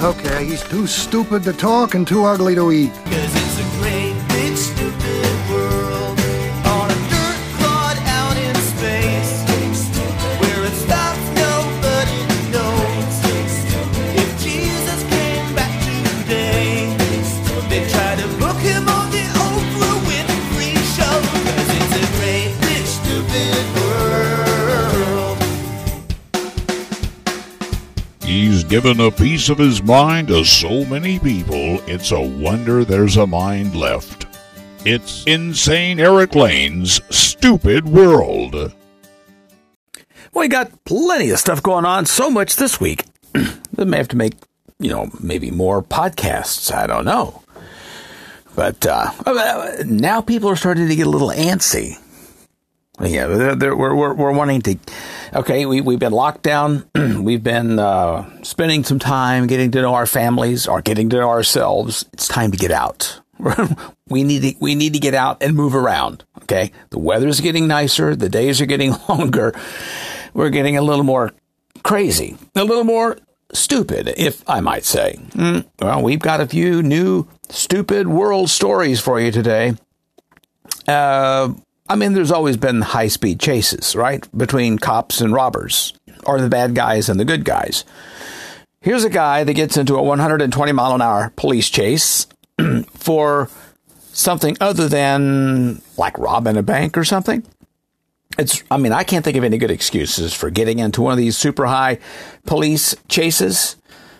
Okay, he's too stupid to talk and too ugly to eat. Given a piece of his mind to so many people, it's a wonder there's a mind left. It's Insane Eric Lane's Stupid World. We got plenty of stuff going on, so much this week. we may have to make, you know, maybe more podcasts. I don't know. But uh, now people are starting to get a little antsy. Yeah, they're, they're, we're, we're, we're wanting to. Okay, we, we've been locked down. we've been uh, spending some time getting to know our families or getting to know ourselves. It's time to get out. we need to, we need to get out and move around. Okay, the weather's getting nicer. The days are getting longer. We're getting a little more crazy, a little more stupid, if I might say. Mm, well, we've got a few new stupid world stories for you today. Uh, I mean, there's always been high speed chases, right? Between cops and robbers, or the bad guys and the good guys. Here's a guy that gets into a 120 mile an hour police chase for something other than like robbing a bank or something. It's, I mean, I can't think of any good excuses for getting into one of these super high police chases,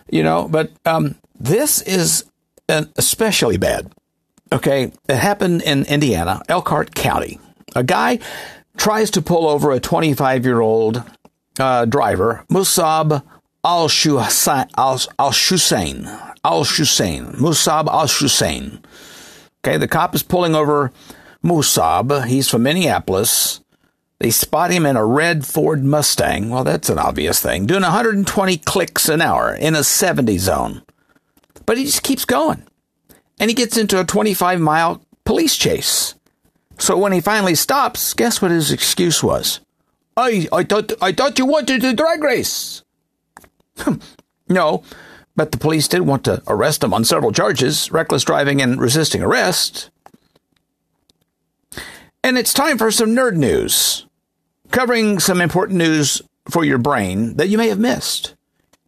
you know, but um, this is especially bad. Okay, it happened in Indiana, Elkhart County. A guy tries to pull over a 25 year old uh, driver, Musab Al Shussein. Al Shussein. Musab Al Shussein. Okay, the cop is pulling over Musab. He's from Minneapolis. They spot him in a red Ford Mustang. Well, that's an obvious thing. Doing 120 clicks an hour in a 70 zone. But he just keeps going. And he gets into a 25 mile police chase. So when he finally stops, guess what his excuse was? I, I thought, I thought you wanted a drag race. Hmm. no, but the police did want to arrest him on several charges, reckless driving and resisting arrest. And it's time for some nerd news, covering some important news for your brain that you may have missed.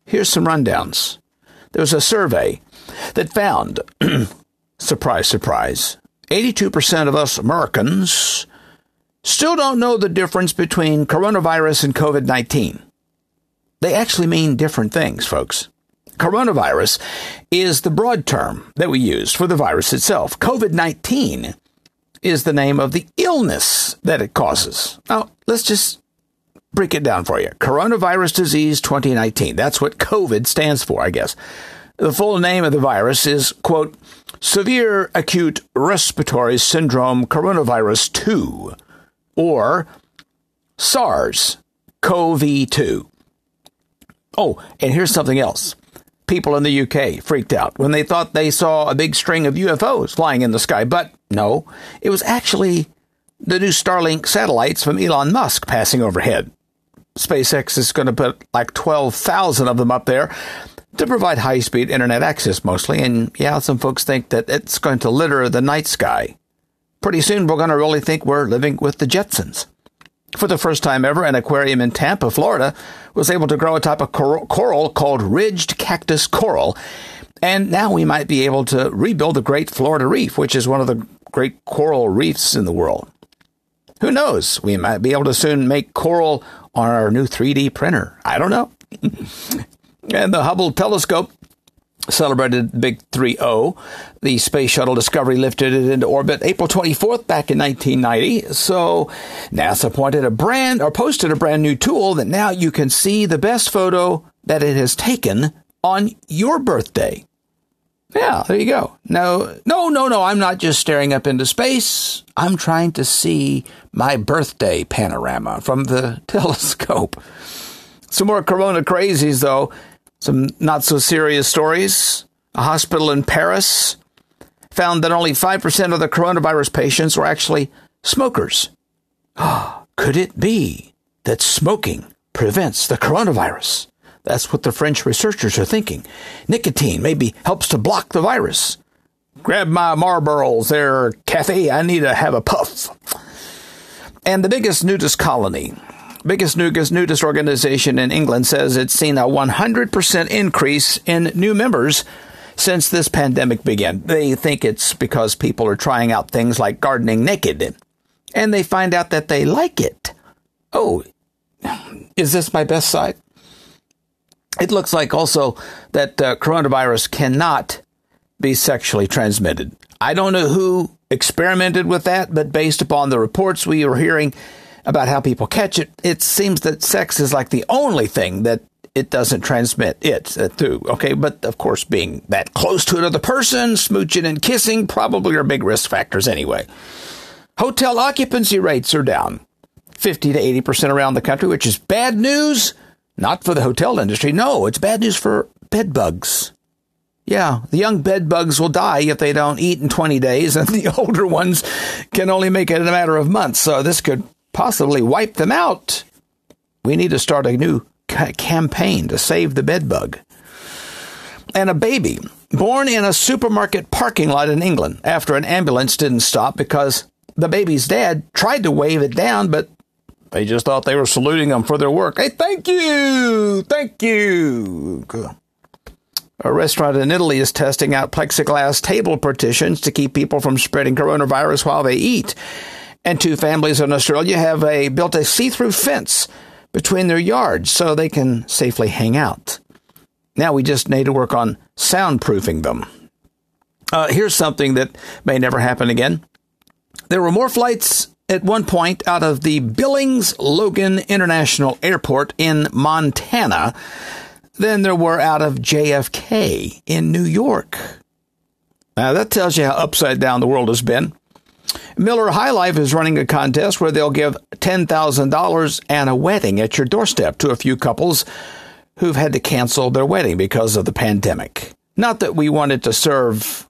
Here's some rundowns. There was a survey that found, surprise, surprise, 82% of us Americans still don't know the difference between coronavirus and COVID 19. They actually mean different things, folks. Coronavirus is the broad term that we use for the virus itself. COVID 19 is the name of the illness that it causes. Now, let's just break it down for you. Coronavirus disease 2019. That's what COVID stands for, I guess. The full name of the virus is, quote, severe acute respiratory syndrome coronavirus 2 or SARS CoV 2. Oh, and here's something else. People in the UK freaked out when they thought they saw a big string of UFOs flying in the sky, but no, it was actually the new Starlink satellites from Elon Musk passing overhead. SpaceX is going to put like 12,000 of them up there to provide high speed internet access mostly. And yeah, some folks think that it's going to litter the night sky. Pretty soon we're going to really think we're living with the Jetsons. For the first time ever, an aquarium in Tampa, Florida, was able to grow a type of cor- coral called ridged cactus coral. And now we might be able to rebuild the Great Florida Reef, which is one of the great coral reefs in the world. Who knows? We might be able to soon make coral on our new 3D printer. I don't know. and the Hubble telescope celebrated Big 3-0. The Space Shuttle Discovery lifted it into orbit April 24th back in 1990. So NASA pointed a brand or posted a brand new tool that now you can see the best photo that it has taken on your birthday. Yeah, there you go. No, no, no, no. I'm not just staring up into space. I'm trying to see my birthday panorama from the telescope. Some more corona crazies, though. Some not so serious stories. A hospital in Paris found that only 5% of the coronavirus patients were actually smokers. Could it be that smoking prevents the coronavirus? That's what the French researchers are thinking. Nicotine maybe helps to block the virus. Grab my Marlboros there, Kathy. I need to have a puff. And the biggest nudist colony, biggest nudist, organization in England says it's seen a 100% increase in new members since this pandemic began. They think it's because people are trying out things like gardening naked and they find out that they like it. Oh, is this my best side? It looks like also that uh, coronavirus cannot be sexually transmitted. I don't know who experimented with that, but based upon the reports we were hearing about how people catch it, it seems that sex is like the only thing that it doesn't transmit it uh, through. Okay, but of course, being that close to another person, smooching and kissing probably are big risk factors anyway. Hotel occupancy rates are down 50 to 80% around the country, which is bad news, not for the hotel industry. No, it's bad news for bed bugs. Yeah, the young bed bugs will die if they don't eat in 20 days, and the older ones can only make it in a matter of months. So this could possibly wipe them out. We need to start a new ca- campaign to save the bedbug. And a baby born in a supermarket parking lot in England after an ambulance didn't stop because the baby's dad tried to wave it down, but they just thought they were saluting them for their work. Hey, thank you! Thank you! A restaurant in Italy is testing out plexiglass table partitions to keep people from spreading coronavirus while they eat. And two families in Australia have a, built a see through fence between their yards so they can safely hang out. Now we just need to work on soundproofing them. Uh, here's something that may never happen again. There were more flights at one point out of the Billings Logan International Airport in Montana than there were out of JFK in New York. Now that tells you how upside down the world has been. Miller High Life is running a contest where they'll give $10,000 and a wedding at your doorstep to a few couples who've had to cancel their wedding because of the pandemic. Not that we wanted to serve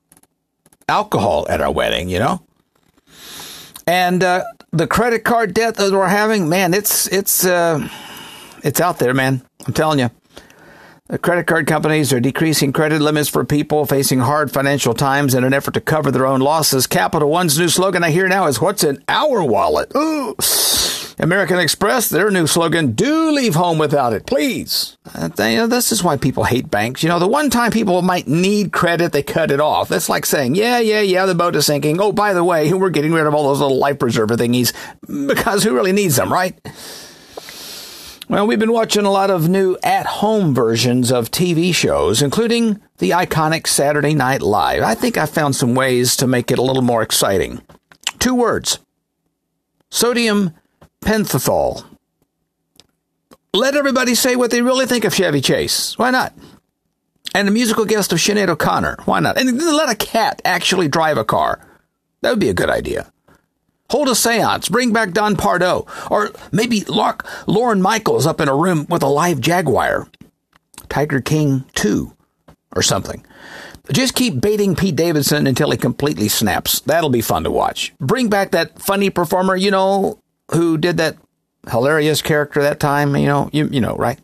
alcohol at our wedding, you know? And uh, the credit card debt that we're having, man, it's it's uh, it's out there, man. I'm telling you. The credit card companies are decreasing credit limits for people facing hard financial times in an effort to cover their own losses. Capital One's new slogan I hear now is "What's in our wallet?" Ooh. American Express, their new slogan, do leave home without it, please. Uh, they, you know, this is why people hate banks. You know, the one time people might need credit, they cut it off. That's like saying, yeah, yeah, yeah, the boat is sinking. Oh, by the way, we're getting rid of all those little life preserver thingies because who really needs them, right? Well, we've been watching a lot of new at home versions of TV shows, including the iconic Saturday Night Live. I think I found some ways to make it a little more exciting. Two words sodium pentothal. Let everybody say what they really think of Chevy Chase. Why not? And a musical guest of Sinead O'Connor. Why not? And let a cat actually drive a car. That would be a good idea. Hold a seance. Bring back Don Pardo. Or maybe lock Lorne Michaels up in a room with a live jaguar. Tiger King 2 or something. Just keep baiting Pete Davidson until he completely snaps. That'll be fun to watch. Bring back that funny performer, you know, who did that hilarious character that time, you know, you, you know, right?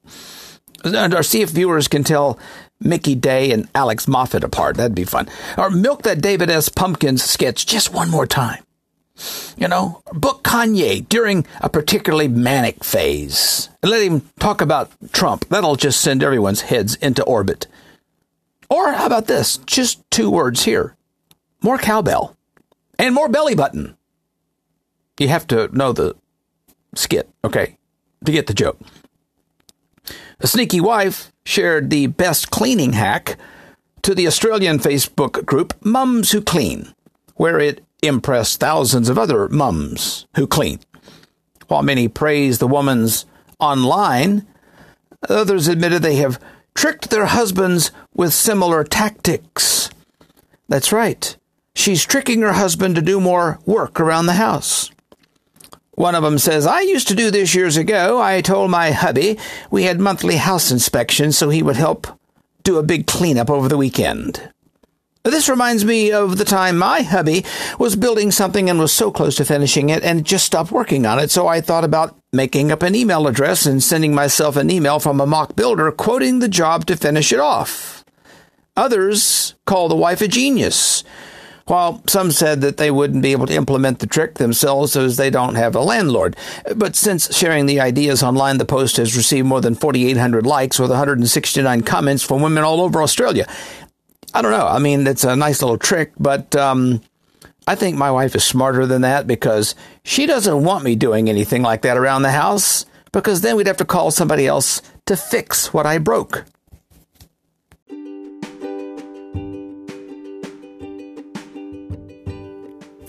Or see if viewers can tell Mikey Day and Alex Moffat apart. That'd be fun. Or milk that David S. Pumpkins sketch just one more time. You know, book Kanye during a particularly manic phase. And let him talk about Trump. That'll just send everyone's heads into orbit. Or how about this? Just two words here. More cowbell. And more belly button. You have to know the skit, okay, to get the joke. A sneaky wife shared the best cleaning hack to the Australian Facebook group Mums Who Clean, where it impressed thousands of other mums who clean. While many praise the woman's online, others admitted they have tricked their husbands with similar tactics. That's right. She's tricking her husband to do more work around the house. One of them says, I used to do this years ago. I told my hubby we had monthly house inspections so he would help do a big cleanup over the weekend. This reminds me of the time my hubby was building something and was so close to finishing it and just stopped working on it. So I thought about making up an email address and sending myself an email from a mock builder quoting the job to finish it off. Others call the wife a genius, while some said that they wouldn't be able to implement the trick themselves as they don't have a landlord. But since sharing the ideas online, the post has received more than 4,800 likes with 169 comments from women all over Australia. I don't know. I mean, it's a nice little trick, but um, I think my wife is smarter than that because she doesn't want me doing anything like that around the house because then we'd have to call somebody else to fix what I broke.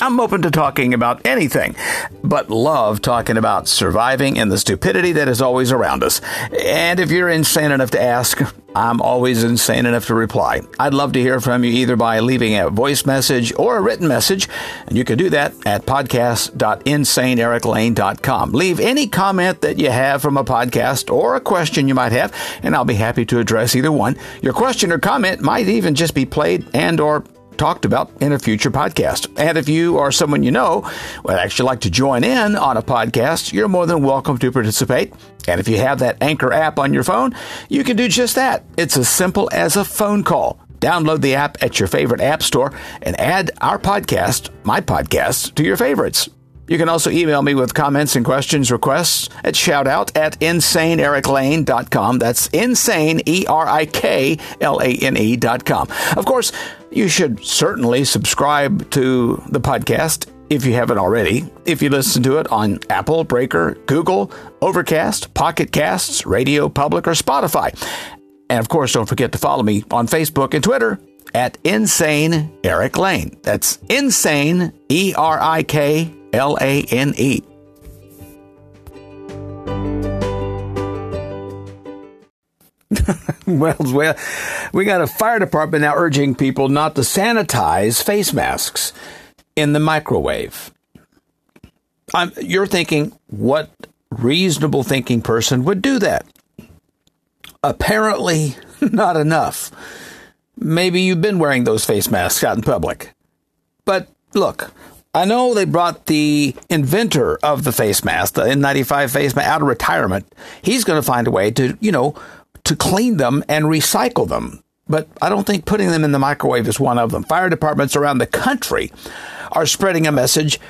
I'm open to talking about anything, but love talking about surviving and the stupidity that is always around us. And if you're insane enough to ask, I'm always insane enough to reply. I'd love to hear from you either by leaving a voice message or a written message, and you can do that at podcast.insaneericlane.com. Leave any comment that you have from a podcast or a question you might have, and I'll be happy to address either one. Your question or comment might even just be played and or talked about in a future podcast. And if you or someone you know would actually like to join in on a podcast, you're more than welcome to participate. And if you have that Anchor app on your phone, you can do just that. It's as simple as a phone call. Download the app at your favorite app store and add our podcast, my podcast, to your favorites. You can also email me with comments and questions, requests at shoutout at insaneericlane.com. That's insane, E R I K L A N E.com. Of course, you should certainly subscribe to the podcast if you haven't already. If you listen to it on Apple, Breaker, Google, Overcast, Pocket Casts, Radio Public, or Spotify. And of course, don't forget to follow me on Facebook and Twitter at Insane Eric Lane. That's Insane, E R I K L A N E. well, well, we got a fire department now urging people not to sanitize face masks in the microwave. I'm, you're thinking, what reasonable thinking person would do that? Apparently, not enough. Maybe you've been wearing those face masks out in public. But look, I know they brought the inventor of the face mask, the N95 face mask, out of retirement. He's going to find a way to, you know, to clean them and recycle them. But I don't think putting them in the microwave is one of them. Fire departments around the country are spreading a message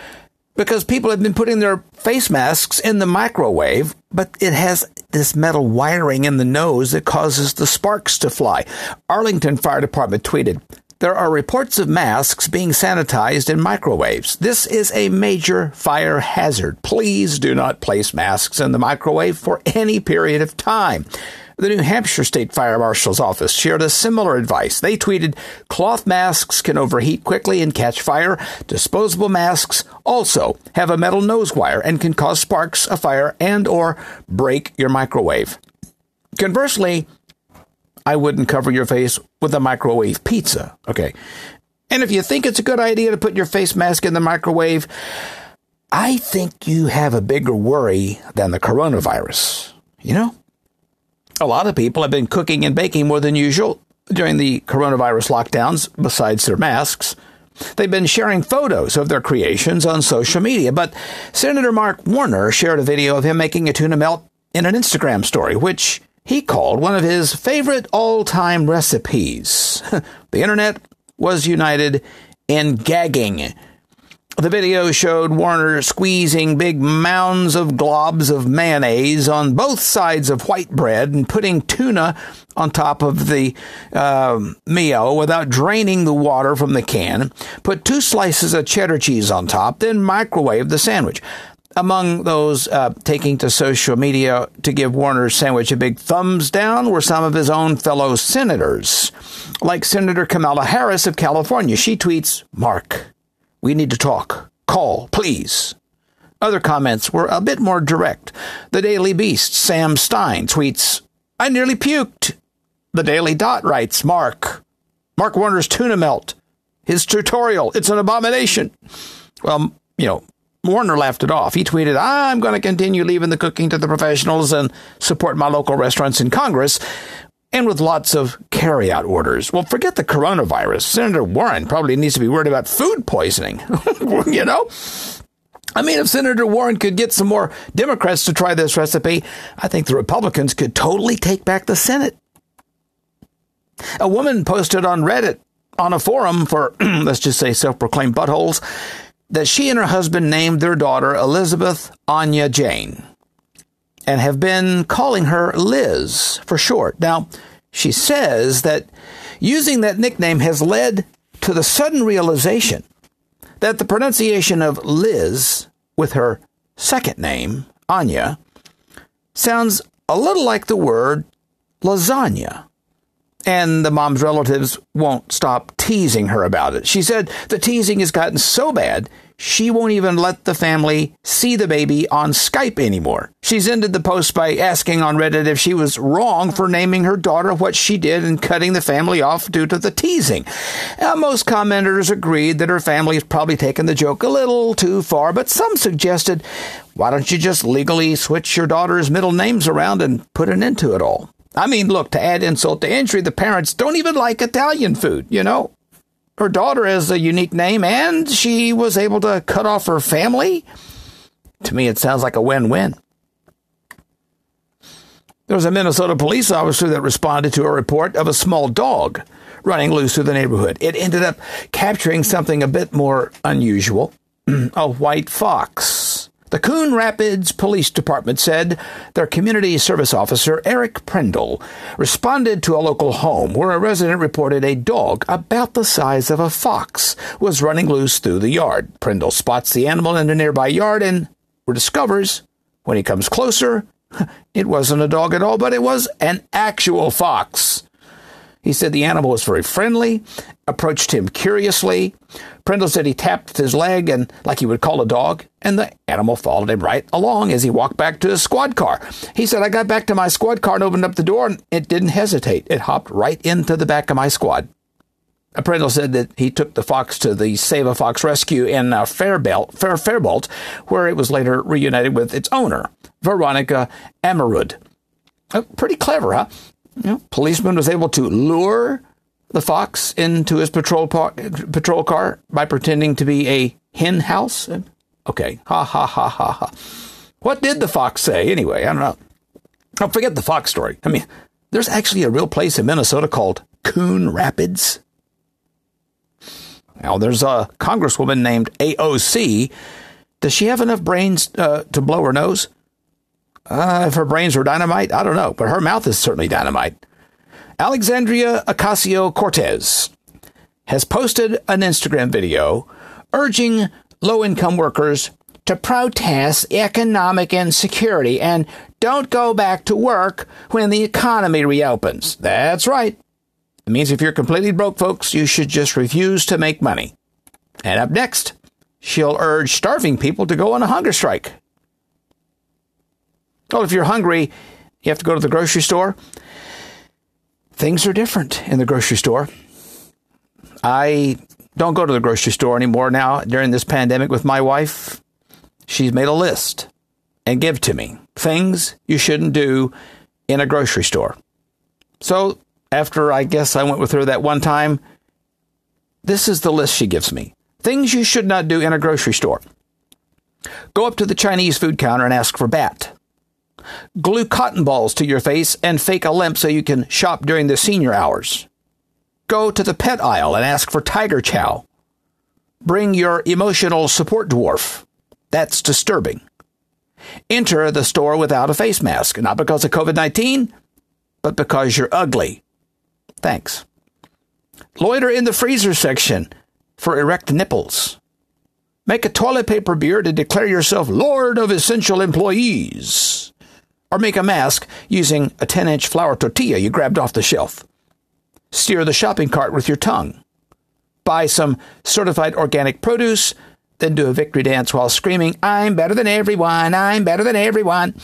because people have been putting their face masks in the microwave, but it has this metal wiring in the nose that causes the sparks to fly. Arlington Fire Department tweeted, there are reports of masks being sanitized in microwaves. This is a major fire hazard. Please do not place masks in the microwave for any period of time. The New Hampshire State Fire Marshal's office shared a similar advice. They tweeted, cloth masks can overheat quickly and catch fire. Disposable masks also have a metal nose wire and can cause sparks, a fire, and or break your microwave. Conversely, I wouldn't cover your face with a microwave pizza. Okay. And if you think it's a good idea to put your face mask in the microwave, I think you have a bigger worry than the coronavirus. You know? A lot of people have been cooking and baking more than usual during the coronavirus lockdowns, besides their masks. They've been sharing photos of their creations on social media, but Senator Mark Warner shared a video of him making a tuna melt in an Instagram story, which he called one of his favorite all time recipes. the internet was united in gagging the video showed Warner squeezing big mounds of globs of mayonnaise on both sides of white bread and putting tuna on top of the uh, meal without draining the water from the can. Put two slices of cheddar cheese on top, then microwave the sandwich. Among those uh, taking to social media to give Warner's sandwich a big thumbs down were some of his own fellow senators, like Senator Kamala Harris of California. She tweets, Mark, we need to talk. Call, please. Other comments were a bit more direct. The Daily Beast, Sam Stein, tweets, I nearly puked. The Daily Dot writes, Mark. Mark Warner's tuna melt. His tutorial. It's an abomination. Well, you know, Warner laughed it off. He tweeted, I'm going to continue leaving the cooking to the professionals and support my local restaurants in Congress. And with lots of carry-out orders. Well, forget the coronavirus. Senator Warren probably needs to be worried about food poisoning. you know? I mean, if Senator Warren could get some more Democrats to try this recipe, I think the Republicans could totally take back the Senate. A woman posted on Reddit on a forum for, let's just say, self proclaimed buttholes that she and her husband named their daughter Elizabeth Anya Jane and have been calling her Liz for short. Now, she says that using that nickname has led to the sudden realization that the pronunciation of Liz with her second name, Anya, sounds a little like the word lasagna. And the mom's relatives won't stop teasing her about it. She said the teasing has gotten so bad she won't even let the family see the baby on Skype anymore. She's ended the post by asking on Reddit if she was wrong for naming her daughter what she did and cutting the family off due to the teasing. Now, most commenters agreed that her family has probably taken the joke a little too far, but some suggested, why don't you just legally switch your daughter's middle names around and put an end to it all? I mean, look, to add insult to injury, the parents don't even like Italian food, you know? Her daughter has a unique name and she was able to cut off her family. To me, it sounds like a win win. There was a Minnesota police officer that responded to a report of a small dog running loose through the neighborhood. It ended up capturing something a bit more unusual a white fox. The Coon Rapids Police Department said their community service officer, Eric Prendle, responded to a local home where a resident reported a dog about the size of a fox was running loose through the yard. Prendle spots the animal in a nearby yard and discovers when he comes closer, it wasn't a dog at all, but it was an actual fox. He said the animal was very friendly, approached him curiously. Prendle said he tapped his leg and like he would call a dog, and the animal followed him right along as he walked back to his squad car. He said, I got back to my squad car and opened up the door, and it didn't hesitate. It hopped right into the back of my squad. Prendle said that he took the fox to the Save a Fox Rescue in uh, Fairbelt, Fair, Faribault, where it was later reunited with its owner, Veronica Amarud. Uh, pretty clever, huh? You know, policeman was able to lure the fox into his patrol par- patrol car by pretending to be a hen house. Okay, ha ha ha ha ha. What did the fox say anyway? I don't know. I'll forget the fox story. I mean, there's actually a real place in Minnesota called Coon Rapids. Now, there's a congresswoman named AOC. Does she have enough brains uh, to blow her nose? Uh, if her brains were dynamite, I don't know, but her mouth is certainly dynamite. Alexandria Ocasio Cortez has posted an Instagram video urging low income workers to protest economic insecurity and don't go back to work when the economy reopens. That's right. It means if you're completely broke, folks, you should just refuse to make money. And up next, she'll urge starving people to go on a hunger strike. Well, if you're hungry, you have to go to the grocery store. Things are different in the grocery store. I don't go to the grocery store anymore now during this pandemic with my wife. She's made a list and give to me things you shouldn't do in a grocery store. So, after I guess I went with her that one time, this is the list she gives me. Things you should not do in a grocery store. Go up to the Chinese food counter and ask for bat. Glue cotton balls to your face and fake a limp so you can shop during the senior hours. Go to the pet aisle and ask for tiger chow. Bring your emotional support dwarf. That's disturbing. Enter the store without a face mask, not because of COVID 19, but because you're ugly. Thanks. Loiter in the freezer section for erect nipples. Make a toilet paper beer to declare yourself Lord of Essential Employees. Or make a mask using a 10 inch flour tortilla you grabbed off the shelf. Steer the shopping cart with your tongue. Buy some certified organic produce, then do a victory dance while screaming, I'm better than everyone, I'm better than everyone.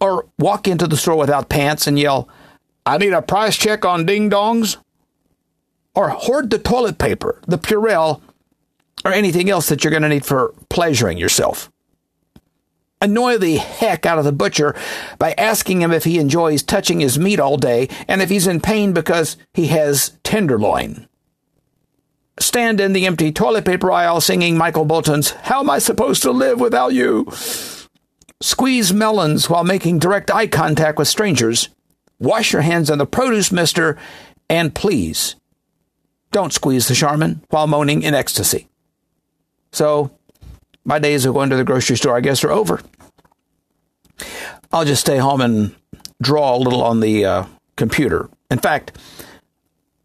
Or walk into the store without pants and yell, I need a price check on ding dongs. Or hoard the toilet paper, the Purell, or anything else that you're going to need for pleasuring yourself. Annoy the heck out of the butcher by asking him if he enjoys touching his meat all day and if he's in pain because he has tenderloin. Stand in the empty toilet paper aisle singing Michael Bolton's How Am I Supposed to Live Without You? Squeeze melons while making direct eye contact with strangers. Wash your hands on the produce mister, and please don't squeeze the Charmin while moaning in ecstasy. So, my days of going to the grocery store, I guess, are over. I'll just stay home and draw a little on the uh, computer. In fact,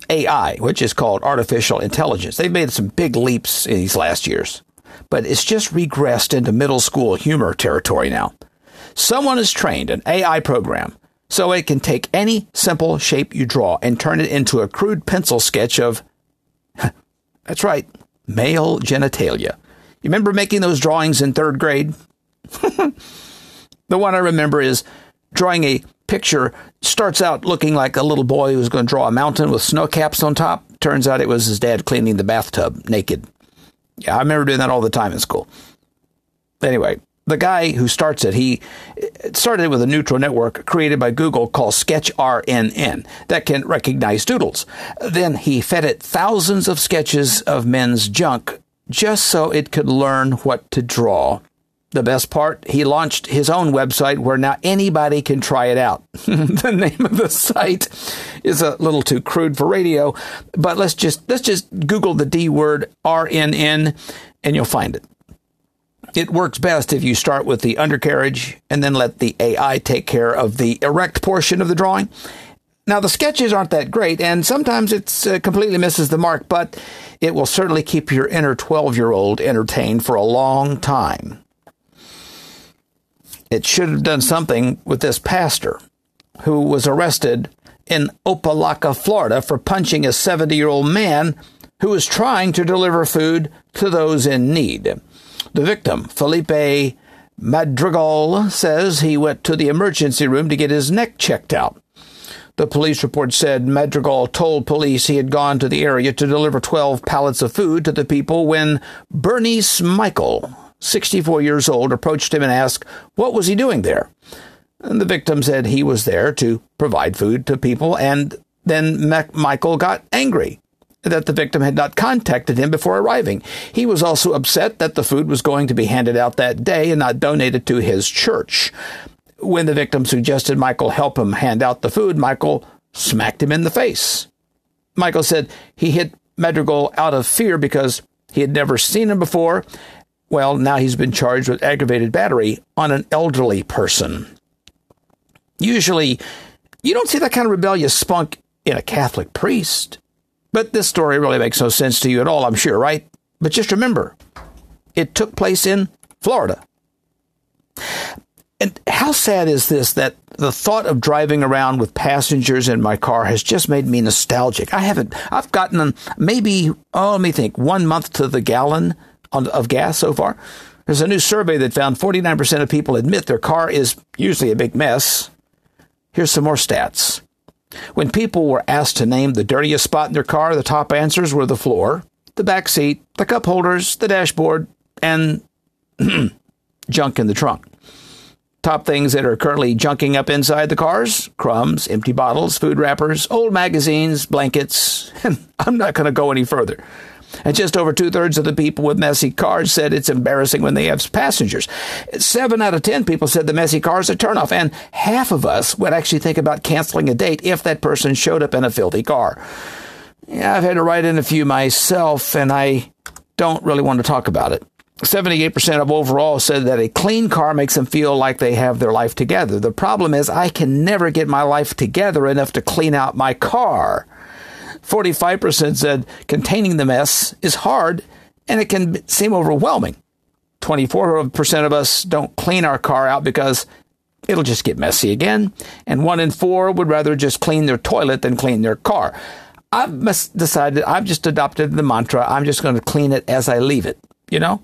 AI, which is called artificial intelligence, they've made some big leaps in these last years, but it's just regressed into middle school humor territory now. Someone has trained an AI program so it can take any simple shape you draw and turn it into a crude pencil sketch of, that's right, male genitalia. You remember making those drawings in third grade? the one I remember is drawing a picture starts out looking like a little boy who's going to draw a mountain with snow caps on top. Turns out it was his dad cleaning the bathtub naked. Yeah, I remember doing that all the time in school. Anyway, the guy who starts it, he started with a neutral network created by Google called SketchRNN that can recognize doodles. Then he fed it thousands of sketches of men's junk just so it could learn what to draw. The best part, he launched his own website where now anybody can try it out. the name of the site is a little too crude for radio, but let's just let's just Google the D word RNN and you'll find it. It works best if you start with the undercarriage and then let the AI take care of the erect portion of the drawing. Now, the sketches aren't that great, and sometimes it uh, completely misses the mark, but it will certainly keep your inner 12 year old entertained for a long time. It should have done something with this pastor who was arrested in Opa-locka, Florida for punching a 70 year old man who was trying to deliver food to those in need. The victim, Felipe Madrigal, says he went to the emergency room to get his neck checked out. The police report said Madrigal told police he had gone to the area to deliver 12 pallets of food to the people when Bernice Michael, 64 years old, approached him and asked what was he doing there. And the victim said he was there to provide food to people, and then Michael got angry that the victim had not contacted him before arriving. He was also upset that the food was going to be handed out that day and not donated to his church. When the victim suggested Michael help him hand out the food, Michael smacked him in the face. Michael said he hit Madrigal out of fear because he had never seen him before. Well, now he's been charged with aggravated battery on an elderly person. Usually, you don't see that kind of rebellious spunk in a Catholic priest. But this story really makes no sense to you at all, I'm sure, right? But just remember, it took place in Florida. And how sad is this that the thought of driving around with passengers in my car has just made me nostalgic? I haven't, I've gotten um, maybe, oh, let me think, one month to the gallon of gas so far. There's a new survey that found 49% of people admit their car is usually a big mess. Here's some more stats. When people were asked to name the dirtiest spot in their car, the top answers were the floor, the back seat, the cup holders, the dashboard, and junk in the trunk. Top things that are currently junking up inside the cars crumbs, empty bottles, food wrappers, old magazines, blankets, I'm not going to go any further. And just over two thirds of the people with messy cars said it's embarrassing when they have passengers. Seven out of ten people said the messy car is a turnoff, and half of us would actually think about canceling a date if that person showed up in a filthy car. Yeah, I've had to write in a few myself, and I don't really want to talk about it. 78% of overall said that a clean car makes them feel like they have their life together. The problem is I can never get my life together enough to clean out my car. 45% said containing the mess is hard and it can seem overwhelming. 24% of us don't clean our car out because it'll just get messy again. And one in four would rather just clean their toilet than clean their car. I've decided, I've just adopted the mantra I'm just going to clean it as I leave it, you know?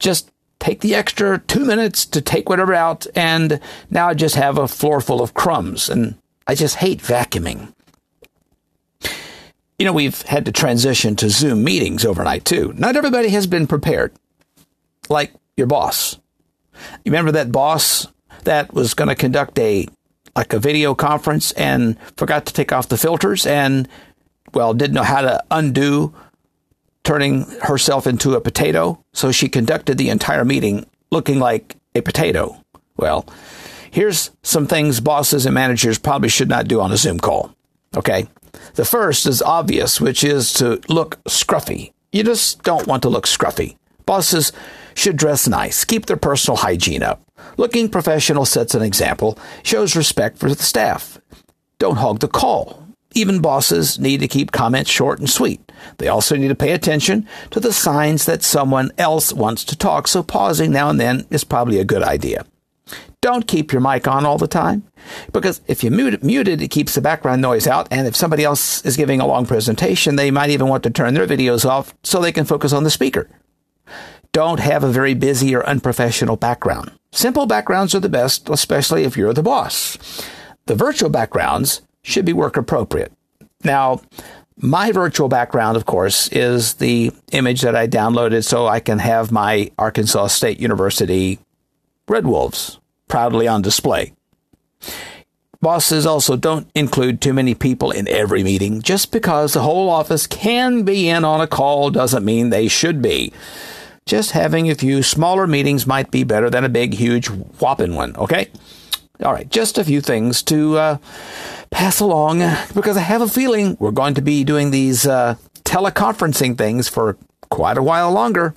just take the extra two minutes to take whatever out, and now I just have a floor full of crumbs, and I just hate vacuuming. You know, we've had to transition to Zoom meetings overnight too. Not everybody has been prepared, like your boss. You remember that boss that was going to conduct a like a video conference and forgot to take off the filters and well didn't know how to undo turning herself into a potato, so she conducted the entire meeting looking like a potato. Well, here's some things bosses and managers probably should not do on a Zoom call. Okay. The first is obvious, which is to look scruffy. You just don't want to look scruffy. Bosses should dress nice, keep their personal hygiene up. Looking professional sets an example, shows respect for the staff. Don't hog the call. Even bosses need to keep comments short and sweet. They also need to pay attention to the signs that someone else wants to talk, so pausing now and then is probably a good idea. Don't keep your mic on all the time because if you mute it, mute it, it keeps the background noise out. And if somebody else is giving a long presentation, they might even want to turn their videos off so they can focus on the speaker. Don't have a very busy or unprofessional background. Simple backgrounds are the best, especially if you're the boss. The virtual backgrounds should be work appropriate. Now, my virtual background, of course, is the image that I downloaded so I can have my Arkansas State University Red Wolves proudly on display. Bosses also don't include too many people in every meeting. Just because the whole office can be in on a call doesn't mean they should be. Just having a few smaller meetings might be better than a big, huge, whopping one, okay? All right, just a few things to uh, pass along because I have a feeling we're going to be doing these uh, teleconferencing things for quite a while longer.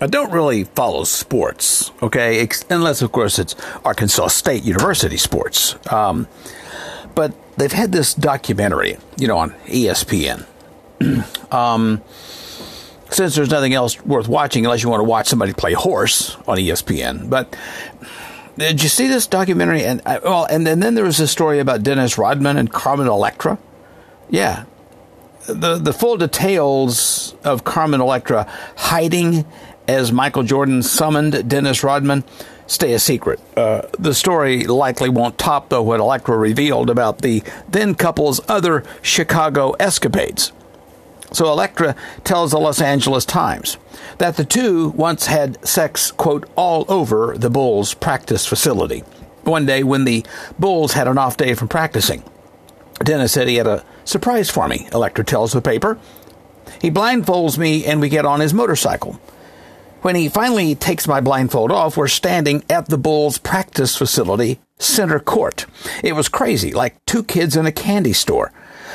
I don't really follow sports, okay, unless of course it's Arkansas State University sports. Um, but they've had this documentary, you know, on ESPN. um, since there's nothing else worth watching unless you want to watch somebody play horse on ESPN. But did you see this documentary? And I, well, and, and then there was a story about Dennis Rodman and Carmen Electra. Yeah, the the full details of Carmen Electra hiding as Michael Jordan summoned Dennis Rodman stay a secret. Uh, the story likely won't top though what Electra revealed about the then couple's other Chicago escapades. So Electra tells the Los Angeles Times that the two once had sex, quote, all over the Bulls practice facility. One day when the Bulls had an off day from practicing. Dennis said he had a surprise for me, Electra tells the paper. He blindfolds me and we get on his motorcycle. When he finally takes my blindfold off, we're standing at the Bulls practice facility, center court. It was crazy, like two kids in a candy store.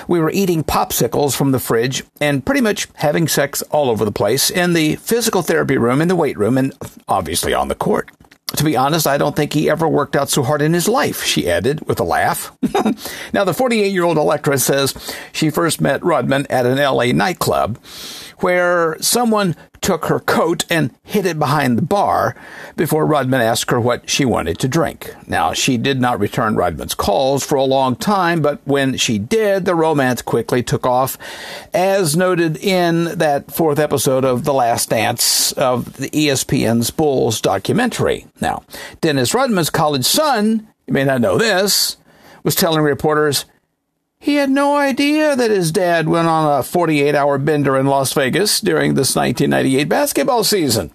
We were eating popsicles from the fridge and pretty much having sex all over the place in the physical therapy room, in the weight room, and obviously on the court. To be honest, I don't think he ever worked out so hard in his life, she added with a laugh. now, the 48 year old Electra says she first met Rodman at an LA nightclub where someone took her coat and hid it behind the bar before Rodman asked her what she wanted to drink. Now, she did not return Rodman's calls for a long time, but when she did, the romance quickly took off, as noted in that fourth episode of The Last Dance of the ESPN's Bulls documentary. Now, Dennis Rodman's college son, you may not know this, was telling reporters he had no idea that his dad went on a 48 hour bender in Las Vegas during this 1998 basketball season.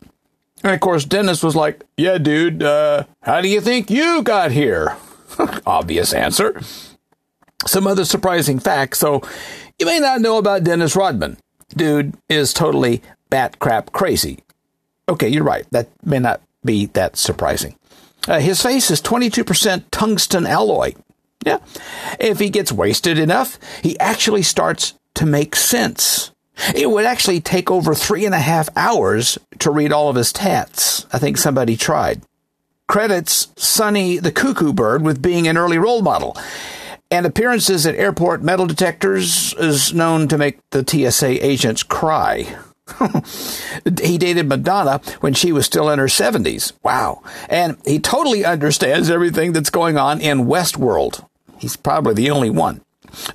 And of course, Dennis was like, Yeah, dude, uh, how do you think you got here? Obvious answer. Some other surprising facts. So, you may not know about Dennis Rodman. Dude is totally bat crap crazy. Okay, you're right. That may not be that surprising. Uh, his face is 22% tungsten alloy. Yeah. If he gets wasted enough, he actually starts to make sense. It would actually take over three and a half hours to read all of his tats. I think somebody tried. Credits Sonny the Cuckoo Bird with being an early role model. And appearances at airport metal detectors is known to make the TSA agents cry. he dated Madonna when she was still in her 70s. Wow. And he totally understands everything that's going on in Westworld. He's probably the only one.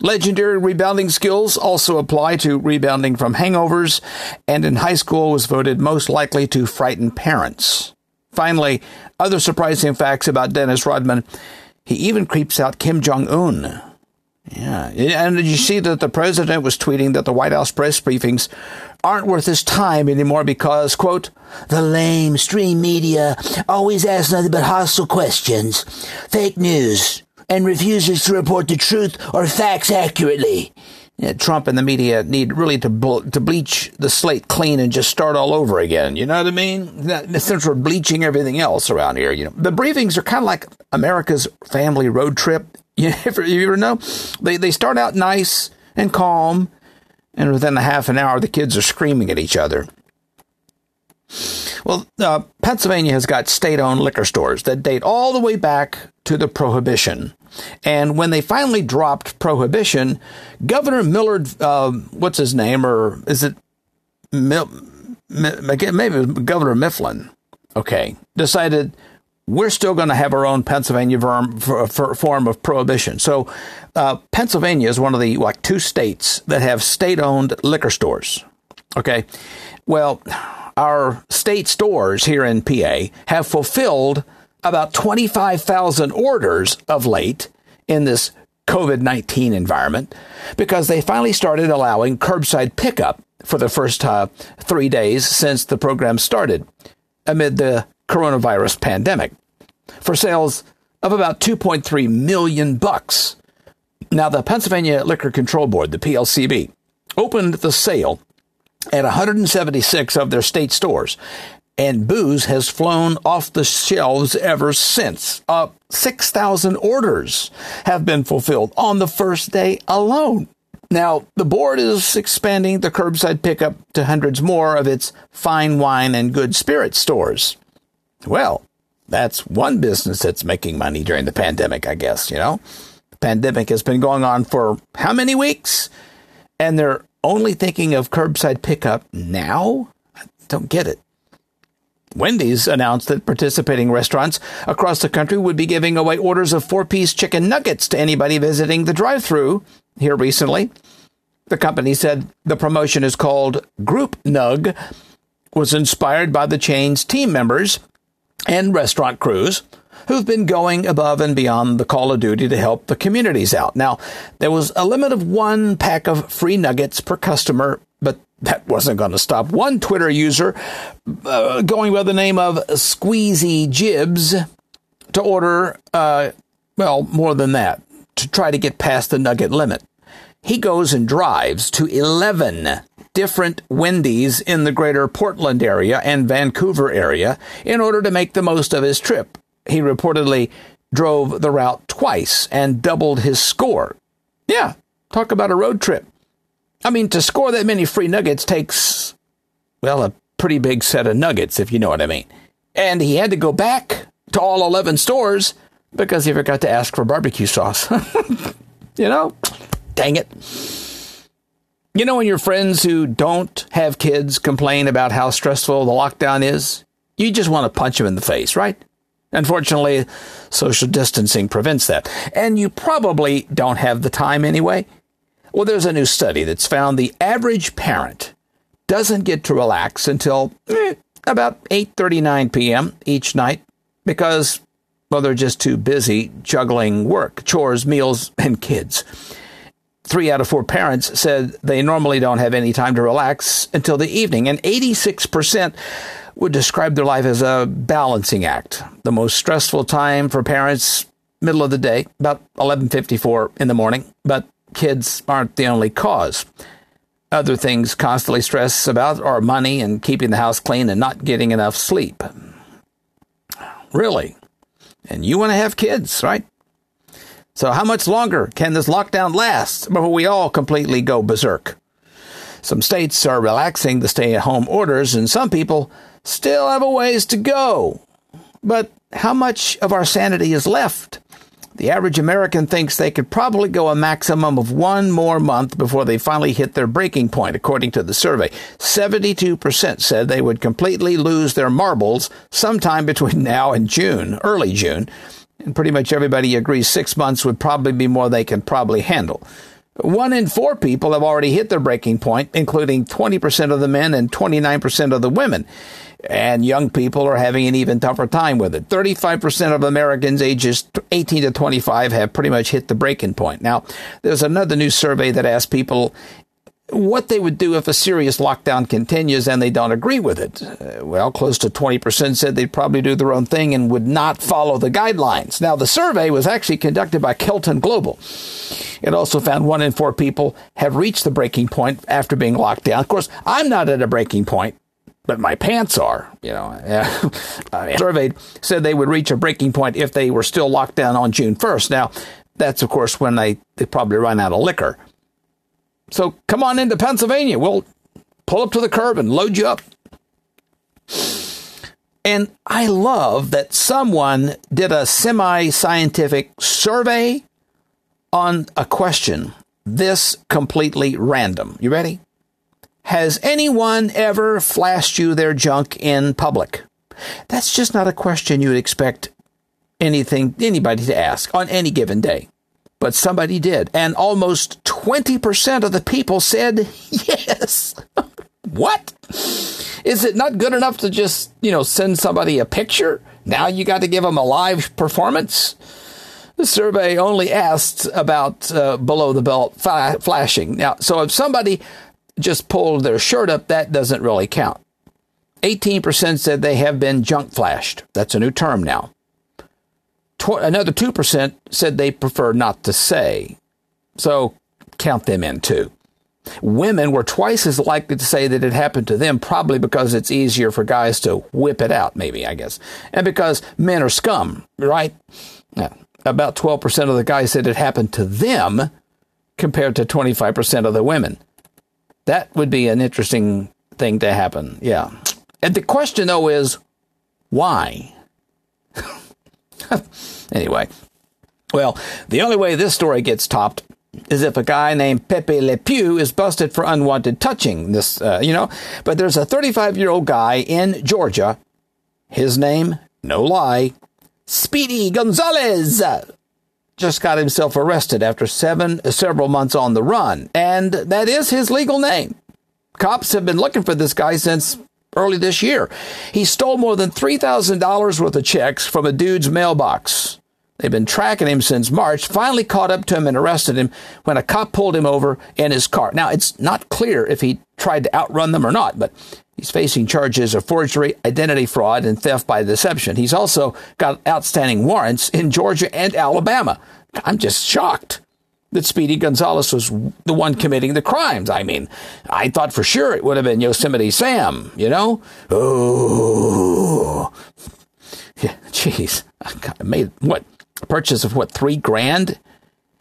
Legendary rebounding skills also apply to rebounding from hangovers, and in high school was voted most likely to frighten parents. Finally, other surprising facts about Dennis Rodman. He even creeps out Kim Jong Un. Yeah. And did you see that the president was tweeting that the White House press briefings aren't worth his time anymore because, quote, the lame stream media always asks nothing but hostile questions, fake news, and refuses to report the truth or facts accurately. Yeah, Trump and the media need really to ble- to bleach the slate clean and just start all over again. You know what I mean? Since we're bleaching everything else around here, you know, the briefings are kind of like America's family road trip. You ever, you ever know? They they start out nice and calm, and within a half an hour, the kids are screaming at each other. Well, uh, Pennsylvania has got state owned liquor stores that date all the way back to the Prohibition. And when they finally dropped Prohibition, Governor Millard, uh, what's his name, or is it Mil- maybe Governor Mifflin, okay, decided we're still going to have our own Pennsylvania form, form of prohibition. So, uh, Pennsylvania is one of the like two states that have state-owned liquor stores. Okay, well, our state stores here in PA have fulfilled about 25,000 orders of late in this COVID 19 environment because they finally started allowing curbside pickup for the first uh, three days since the program started amid the coronavirus pandemic for sales of about 2.3 million bucks. Now, the Pennsylvania Liquor Control Board, the PLCB, opened the sale at 176 of their state stores. And booze has flown off the shelves ever since. Uh, 6,000 orders have been fulfilled on the first day alone. Now, the board is expanding the curbside pickup to hundreds more of its fine wine and good spirit stores. Well, that's one business that's making money during the pandemic, I guess, you know? The pandemic has been going on for how many weeks? And they're only thinking of curbside pickup now? I don't get it. Wendy's announced that participating restaurants across the country would be giving away orders of four piece chicken nuggets to anybody visiting the drive through here recently. The company said the promotion is called Group Nug, was inspired by the chain's team members and restaurant crews who've been going above and beyond the call of duty to help the communities out. Now, there was a limit of one pack of free nuggets per customer, that wasn't going to stop one Twitter user uh, going by the name of Squeezy Jibs to order, uh, well, more than that, to try to get past the nugget limit. He goes and drives to 11 different Wendy's in the greater Portland area and Vancouver area in order to make the most of his trip he reportedly drove the route twice and doubled his score. Yeah, talk about a road trip. I mean, to score that many free nuggets takes, well, a pretty big set of nuggets, if you know what I mean. And he had to go back to all 11 stores because he forgot to ask for barbecue sauce. you know? Dang it. You know, when your friends who don't have kids complain about how stressful the lockdown is, you just want to punch them in the face, right? Unfortunately, social distancing prevents that. And you probably don't have the time anyway. Well, there's a new study that's found the average parent doesn't get to relax until eh, about 8:39 p.m. each night because well they're just too busy juggling work, chores, meals, and kids. 3 out of 4 parents said they normally don't have any time to relax until the evening and 86% would describe their life as a balancing act. The most stressful time for parents, middle of the day, about 11:54 in the morning, but kids aren't the only cause. Other things constantly stress about are money and keeping the house clean and not getting enough sleep. Really? And you want to have kids, right? So how much longer can this lockdown last before we all completely go berserk? Some states are relaxing the stay at home orders, and some people still have a ways to go. But how much of our sanity is left? The average American thinks they could probably go a maximum of one more month before they finally hit their breaking point, according to the survey. 72% said they would completely lose their marbles sometime between now and June, early June. And pretty much everybody agrees six months would probably be more they can probably handle. One in four people have already hit their breaking point, including 20% of the men and 29% of the women. And young people are having an even tougher time with it. 35% of Americans ages 18 to 25 have pretty much hit the breaking point. Now, there's another new survey that asked people what they would do if a serious lockdown continues and they don't agree with it. Uh, well, close to 20% said they'd probably do their own thing and would not follow the guidelines. Now, the survey was actually conducted by Kelton Global. It also found one in four people have reached the breaking point after being locked down. Of course, I'm not at a breaking point. But my pants are, you know. Surveyed oh, said they would reach a breaking point if they were still locked down on June 1st. Now, that's of course when they, they probably run out of liquor. So come on into Pennsylvania. We'll pull up to the curb and load you up. And I love that someone did a semi scientific survey on a question this completely random. You ready? Has anyone ever flashed you their junk in public? That's just not a question you'd expect anything anybody to ask on any given day but somebody did. And almost 20% of the people said yes. what? Is it not good enough to just, you know, send somebody a picture? Now you got to give them a live performance? The survey only asked about uh, below the belt flashing. Now, so if somebody just pulled their shirt up, that doesn't really count. 18% said they have been junk flashed. That's a new term now tw- another 2% said they prefer not to say. So count them in too. Women were twice as likely to say that it happened to them, probably because it's easier for guys to whip it out, maybe, I guess. And because men are scum, right? Yeah. About 12% of the guys said it happened to them compared to 25% of the women. That would be an interesting thing to happen. Yeah. And the question, though, is why? anyway, well, the only way this story gets topped is if a guy named Pepe Le Pew is busted for unwanted touching. This, uh, you know, but there's a 35 year old guy in Georgia. His name, no lie, Speedy Gonzalez. Just got himself arrested after seven several months on the run, and that is his legal name. Cops have been looking for this guy since early this year. He stole more than $3,000 worth of checks from a dude's mailbox. They've been tracking him since March, finally caught up to him and arrested him when a cop pulled him over in his car. Now, it's not clear if he tried to outrun them or not, but he's facing charges of forgery, identity fraud, and theft by deception. He's also got outstanding warrants in Georgia and Alabama. I'm just shocked that Speedy Gonzalez was the one committing the crimes. I mean, I thought for sure it would have been Yosemite Sam, you know? Oh, yeah, jeez. I made what? Purchase of what, three grand?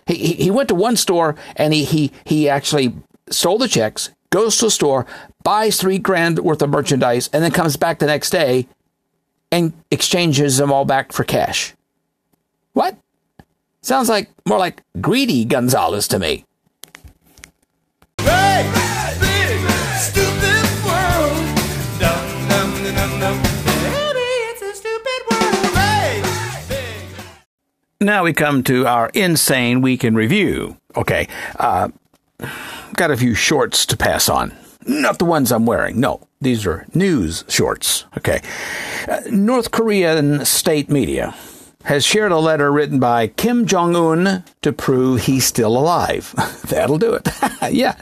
He, he, went to one store and he, he, he actually sold the checks, goes to a store, buys three grand worth of merchandise, and then comes back the next day and exchanges them all back for cash. What? Sounds like more like greedy Gonzalez to me. Now we come to our insane week in review. Okay, uh, got a few shorts to pass on. Not the ones I'm wearing. No, these are news shorts. Okay. Uh, North Korean state media has shared a letter written by Kim Jong Un to prove he's still alive. That'll do it. yeah.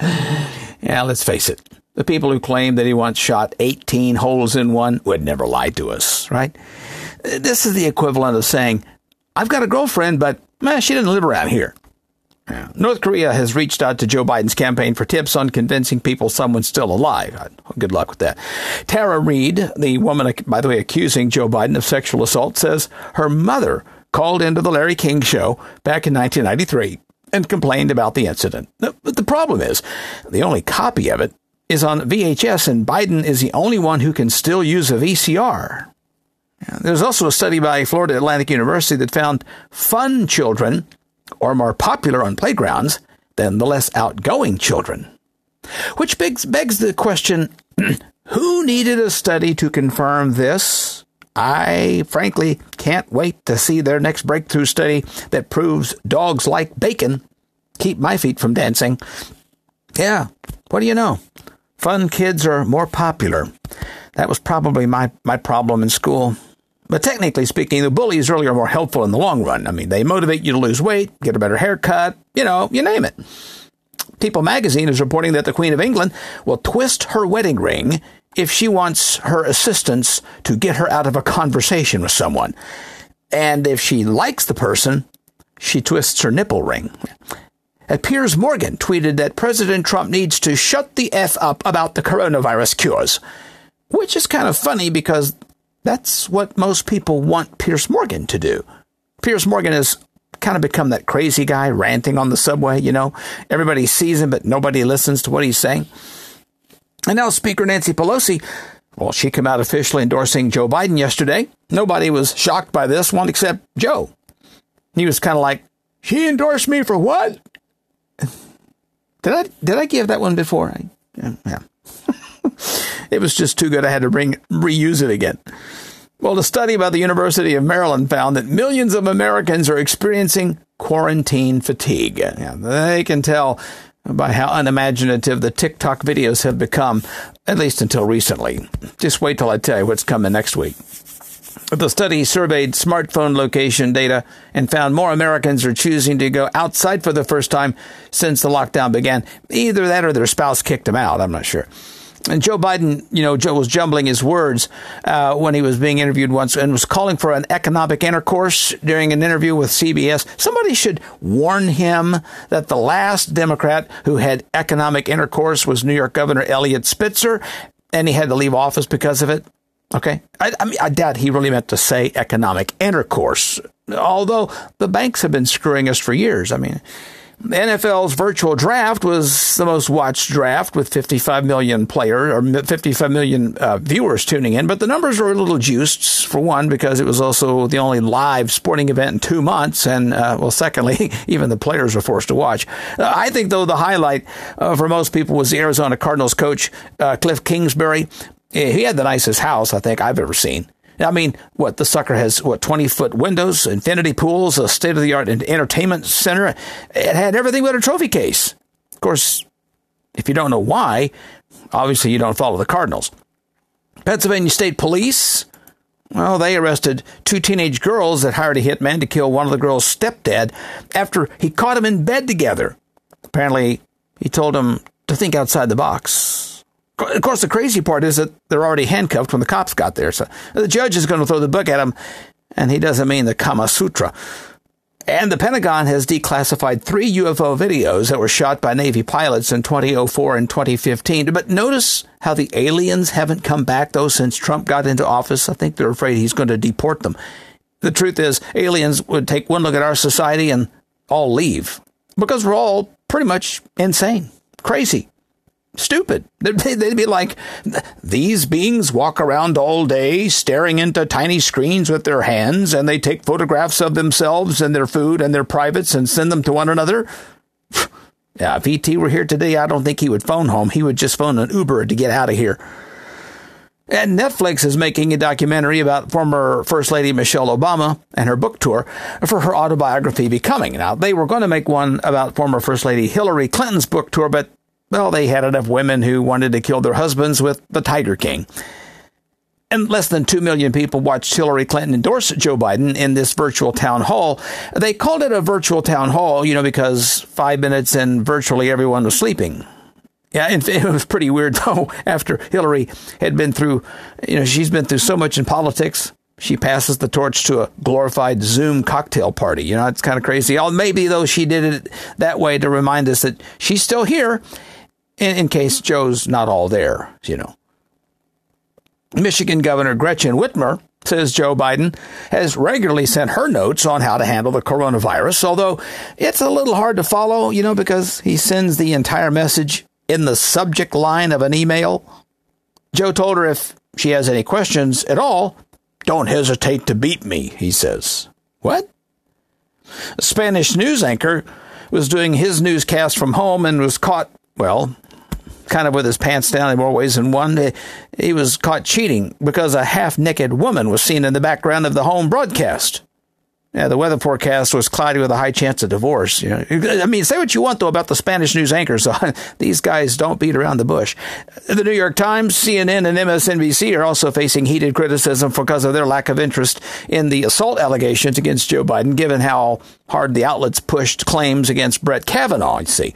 Yeah, let's face it. The people who claim that he once shot 18 holes in one would never lie to us, right? This is the equivalent of saying, I've got a girlfriend, but man, she doesn't live around here. Yeah. North Korea has reached out to Joe Biden's campaign for tips on convincing people someone's still alive. Uh, good luck with that. Tara Reade, the woman, by the way, accusing Joe Biden of sexual assault, says her mother called into the Larry King show back in 1993 and complained about the incident. But the problem is, the only copy of it is on VHS, and Biden is the only one who can still use a VCR. There's also a study by Florida Atlantic University that found fun children are more popular on playgrounds than the less outgoing children. Which begs, begs the question who needed a study to confirm this? I frankly can't wait to see their next breakthrough study that proves dogs like bacon. Keep my feet from dancing. Yeah, what do you know? Fun kids are more popular That was probably my, my problem in school. But technically speaking, the bullies really are more helpful in the long run. I mean, they motivate you to lose weight, get a better haircut, you know, you name it. People magazine is reporting that the Queen of England will twist her wedding ring if she wants her assistants to get her out of a conversation with someone. And if she likes the person, she twists her nipple ring. Piers Morgan tweeted that President Trump needs to shut the F up about the coronavirus cures, which is kind of funny because that's what most people want Piers Morgan to do. Piers Morgan has kind of become that crazy guy ranting on the subway, you know. Everybody sees him, but nobody listens to what he's saying. And now Speaker Nancy Pelosi, well, she came out officially endorsing Joe Biden yesterday. Nobody was shocked by this one except Joe. He was kind of like, she endorsed me for what? Did I did I give that one before? I, yeah. it was just too good. I had to bring reuse it again. Well, the study by the University of Maryland found that millions of Americans are experiencing quarantine fatigue. They can tell by how unimaginative the TikTok videos have become, at least until recently. Just wait till I tell you what's coming next week. The study surveyed smartphone location data and found more Americans are choosing to go outside for the first time since the lockdown began. Either that or their spouse kicked them out. I'm not sure. And Joe Biden, you know, Joe was jumbling his words uh, when he was being interviewed once and was calling for an economic intercourse during an interview with CBS. Somebody should warn him that the last Democrat who had economic intercourse was New York Governor Eliot Spitzer, and he had to leave office because of it. Okay. I, I, mean, I doubt he really meant to say economic intercourse, although the banks have been screwing us for years. I mean, the NFL's virtual draft was the most watched draft with 55 million players or 55 million uh, viewers tuning in, but the numbers were a little juiced for one because it was also the only live sporting event in two months, and uh, well, secondly, even the players were forced to watch. Uh, I think though the highlight uh, for most people was the Arizona Cardinals coach uh, Cliff Kingsbury. He had the nicest house I think I've ever seen. I mean, what the sucker has what twenty foot windows, infinity pools, a state of the art entertainment center. It had everything but a trophy case. Of course, if you don't know why, obviously you don't follow the Cardinals. Pennsylvania State Police. Well, they arrested two teenage girls that hired a hitman to kill one of the girls' stepdad after he caught them in bed together. Apparently, he told them to think outside the box. Of course, the crazy part is that they're already handcuffed when the cops got there. So the judge is going to throw the book at him, and he doesn't mean the Kama Sutra. And the Pentagon has declassified three UFO videos that were shot by Navy pilots in 2004 and 2015. But notice how the aliens haven't come back, though, since Trump got into office. I think they're afraid he's going to deport them. The truth is, aliens would take one look at our society and all leave because we're all pretty much insane, crazy stupid. They'd be like, these beings walk around all day staring into tiny screens with their hands, and they take photographs of themselves and their food and their privates and send them to one another. Yeah, if ET were here today, I don't think he would phone home. He would just phone an Uber to get out of here. And Netflix is making a documentary about former First Lady Michelle Obama and her book tour for her autobiography Becoming. Now, they were going to make one about former First Lady Hillary Clinton's book tour, but well, they had enough women who wanted to kill their husbands with the Tiger King. And less than 2 million people watched Hillary Clinton endorse Joe Biden in this virtual town hall. They called it a virtual town hall, you know, because five minutes and virtually everyone was sleeping. Yeah, and it was pretty weird though. After Hillary had been through, you know, she's been through so much in politics. She passes the torch to a glorified Zoom cocktail party. You know, it's kind of crazy. Oh, maybe though she did it that way to remind us that she's still here in, in case Joe's not all there, you know. Michigan Governor Gretchen Whitmer says Joe Biden has regularly sent her notes on how to handle the coronavirus, although it's a little hard to follow, you know, because he sends the entire message in the subject line of an email. Joe told her if she has any questions at all, don't hesitate to beat me, he says. What? A Spanish news anchor was doing his newscast from home and was caught, well, kind of with his pants down in more ways than one. He was caught cheating because a half naked woman was seen in the background of the home broadcast. Yeah, the weather forecast was cloudy with a high chance of divorce. You know, I mean, say what you want though about the Spanish news anchors. These guys don't beat around the bush. The New York Times, CNN, and MSNBC are also facing heated criticism because of their lack of interest in the assault allegations against Joe Biden, given how hard the outlets pushed claims against Brett Kavanaugh. You see,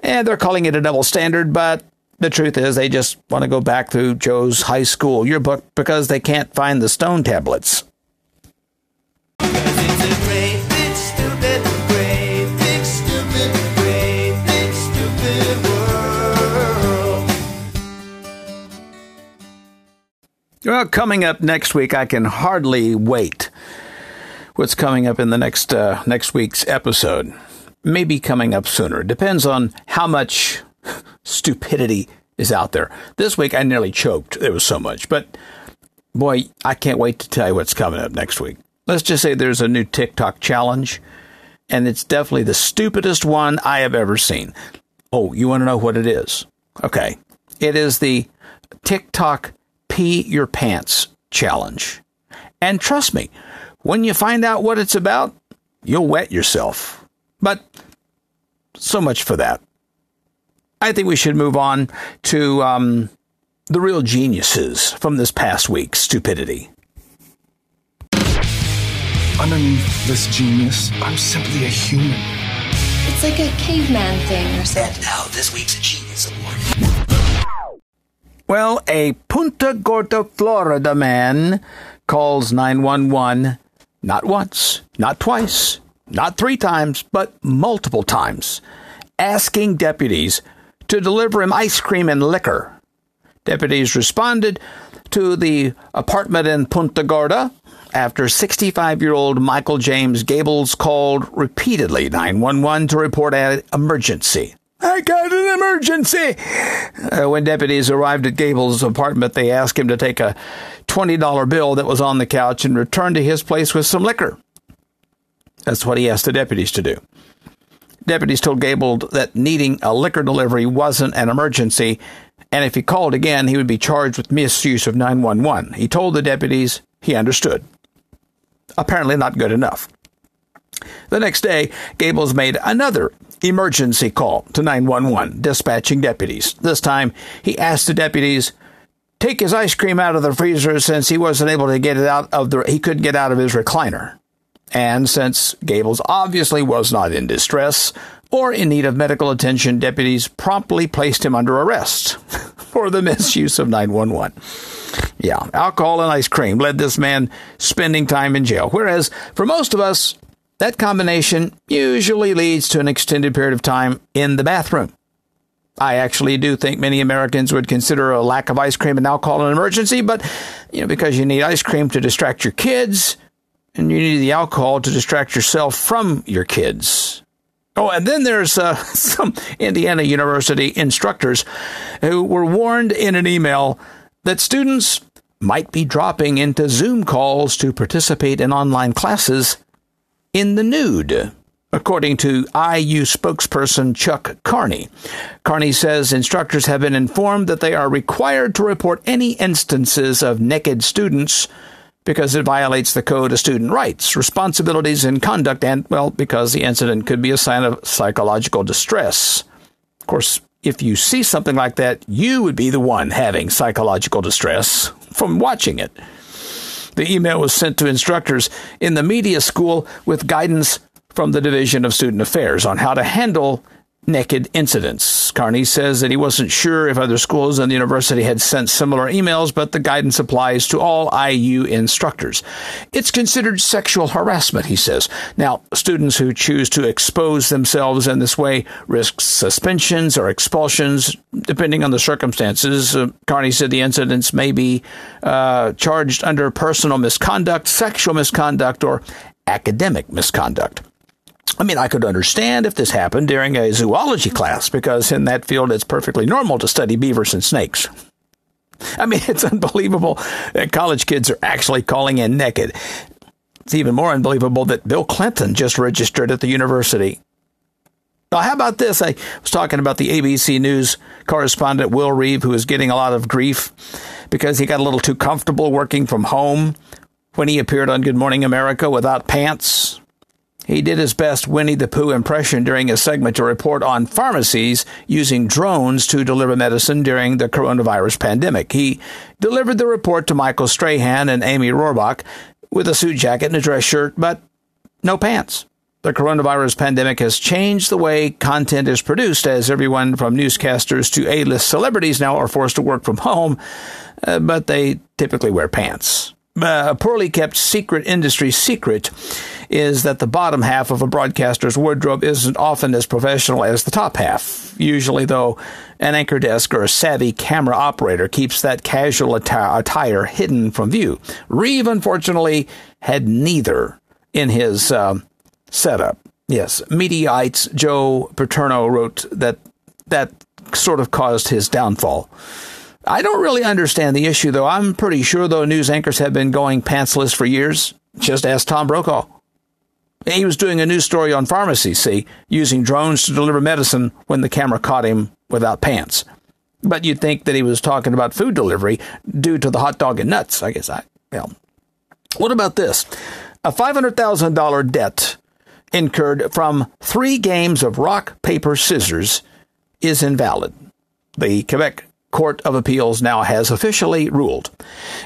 and they're calling it a double standard, but the truth is they just want to go back through Joe's high school yearbook because they can't find the stone tablets. Well, coming up next week, I can hardly wait. What's coming up in the next uh, next week's episode? Maybe coming up sooner. It Depends on how much stupidity is out there. This week, I nearly choked. There was so much, but boy, I can't wait to tell you what's coming up next week. Let's just say there's a new TikTok challenge, and it's definitely the stupidest one I have ever seen. Oh, you want to know what it is? Okay. It is the TikTok Pee Your Pants Challenge. And trust me, when you find out what it's about, you'll wet yourself. But so much for that. I think we should move on to um, the real geniuses from this past week's stupidity. Underneath this genius, I'm simply a human. It's like a caveman thing or something. And Now, this week's Genius Award. Well, a Punta Gorda, Florida man calls 911 not once, not twice, not three times, but multiple times, asking deputies to deliver him ice cream and liquor. Deputies responded to the apartment in Punta Gorda after 65 year old Michael James Gables called repeatedly 911 to report an emergency. I got an emergency. Uh, when deputies arrived at Gables' apartment, they asked him to take a $20 bill that was on the couch and return to his place with some liquor. That's what he asked the deputies to do. Deputies told Gable that needing a liquor delivery wasn't an emergency, and if he called again, he would be charged with misuse of 911. He told the deputies he understood. Apparently, not good enough. The next day, Gables made another emergency call to 911, dispatching deputies. This time, he asked the deputies take his ice cream out of the freezer since he wasn't able to get it out of the he couldn't get out of his recliner. And since Gables obviously was not in distress or in need of medical attention, deputies promptly placed him under arrest for the misuse of 911. Yeah, alcohol and ice cream led this man spending time in jail. Whereas for most of us, that combination usually leads to an extended period of time in the bathroom. I actually do think many Americans would consider a lack of ice cream and alcohol an emergency, but you know, because you need ice cream to distract your kids, and you need the alcohol to distract yourself from your kids. Oh, and then there's uh, some Indiana University instructors who were warned in an email that students might be dropping into Zoom calls to participate in online classes in the nude. According to IU spokesperson Chuck Carney, Carney says instructors have been informed that they are required to report any instances of naked students because it violates the Code of Student Rights, Responsibilities, and Conduct, and, well, because the incident could be a sign of psychological distress. Of course, if you see something like that, you would be the one having psychological distress from watching it. The email was sent to instructors in the media school with guidance from the Division of Student Affairs on how to handle naked incidents. Carney says that he wasn't sure if other schools and the university had sent similar emails, but the guidance applies to all IU instructors. It's considered sexual harassment, he says. Now, students who choose to expose themselves in this way risk suspensions or expulsions, depending on the circumstances. Uh, Carney said the incidents may be uh, charged under personal misconduct, sexual misconduct, or academic misconduct. I mean, I could understand if this happened during a zoology class because in that field it's perfectly normal to study beavers and snakes. I mean, it's unbelievable that college kids are actually calling in naked. It's even more unbelievable that Bill Clinton just registered at the university. Now, how about this? I was talking about the ABC News correspondent Will Reeve, who is getting a lot of grief because he got a little too comfortable working from home when he appeared on Good Morning America without pants. He did his best Winnie the Pooh impression during a segment to report on pharmacies using drones to deliver medicine during the coronavirus pandemic. He delivered the report to Michael Strahan and Amy Robach with a suit jacket and a dress shirt, but no pants. The coronavirus pandemic has changed the way content is produced as everyone from newscasters to A-list celebrities now are forced to work from home, uh, but they typically wear pants. Uh, a poorly kept secret industry secret is that the bottom half of a broadcaster's wardrobe isn't often as professional as the top half. Usually, though, an anchor desk or a savvy camera operator keeps that casual atti- attire hidden from view. Reeve, unfortunately, had neither in his uh, setup. Yes, Mediaite's Joe Paterno wrote that that sort of caused his downfall. I don't really understand the issue, though. I'm pretty sure, though, news anchors have been going pantsless for years. Just ask Tom Brokaw. He was doing a news story on pharmacy, see, using drones to deliver medicine when the camera caught him without pants. But you'd think that he was talking about food delivery due to the hot dog and nuts. I guess I, well. What about this? A $500,000 debt incurred from three games of rock, paper, scissors is invalid. The Quebec Court of Appeals now has officially ruled.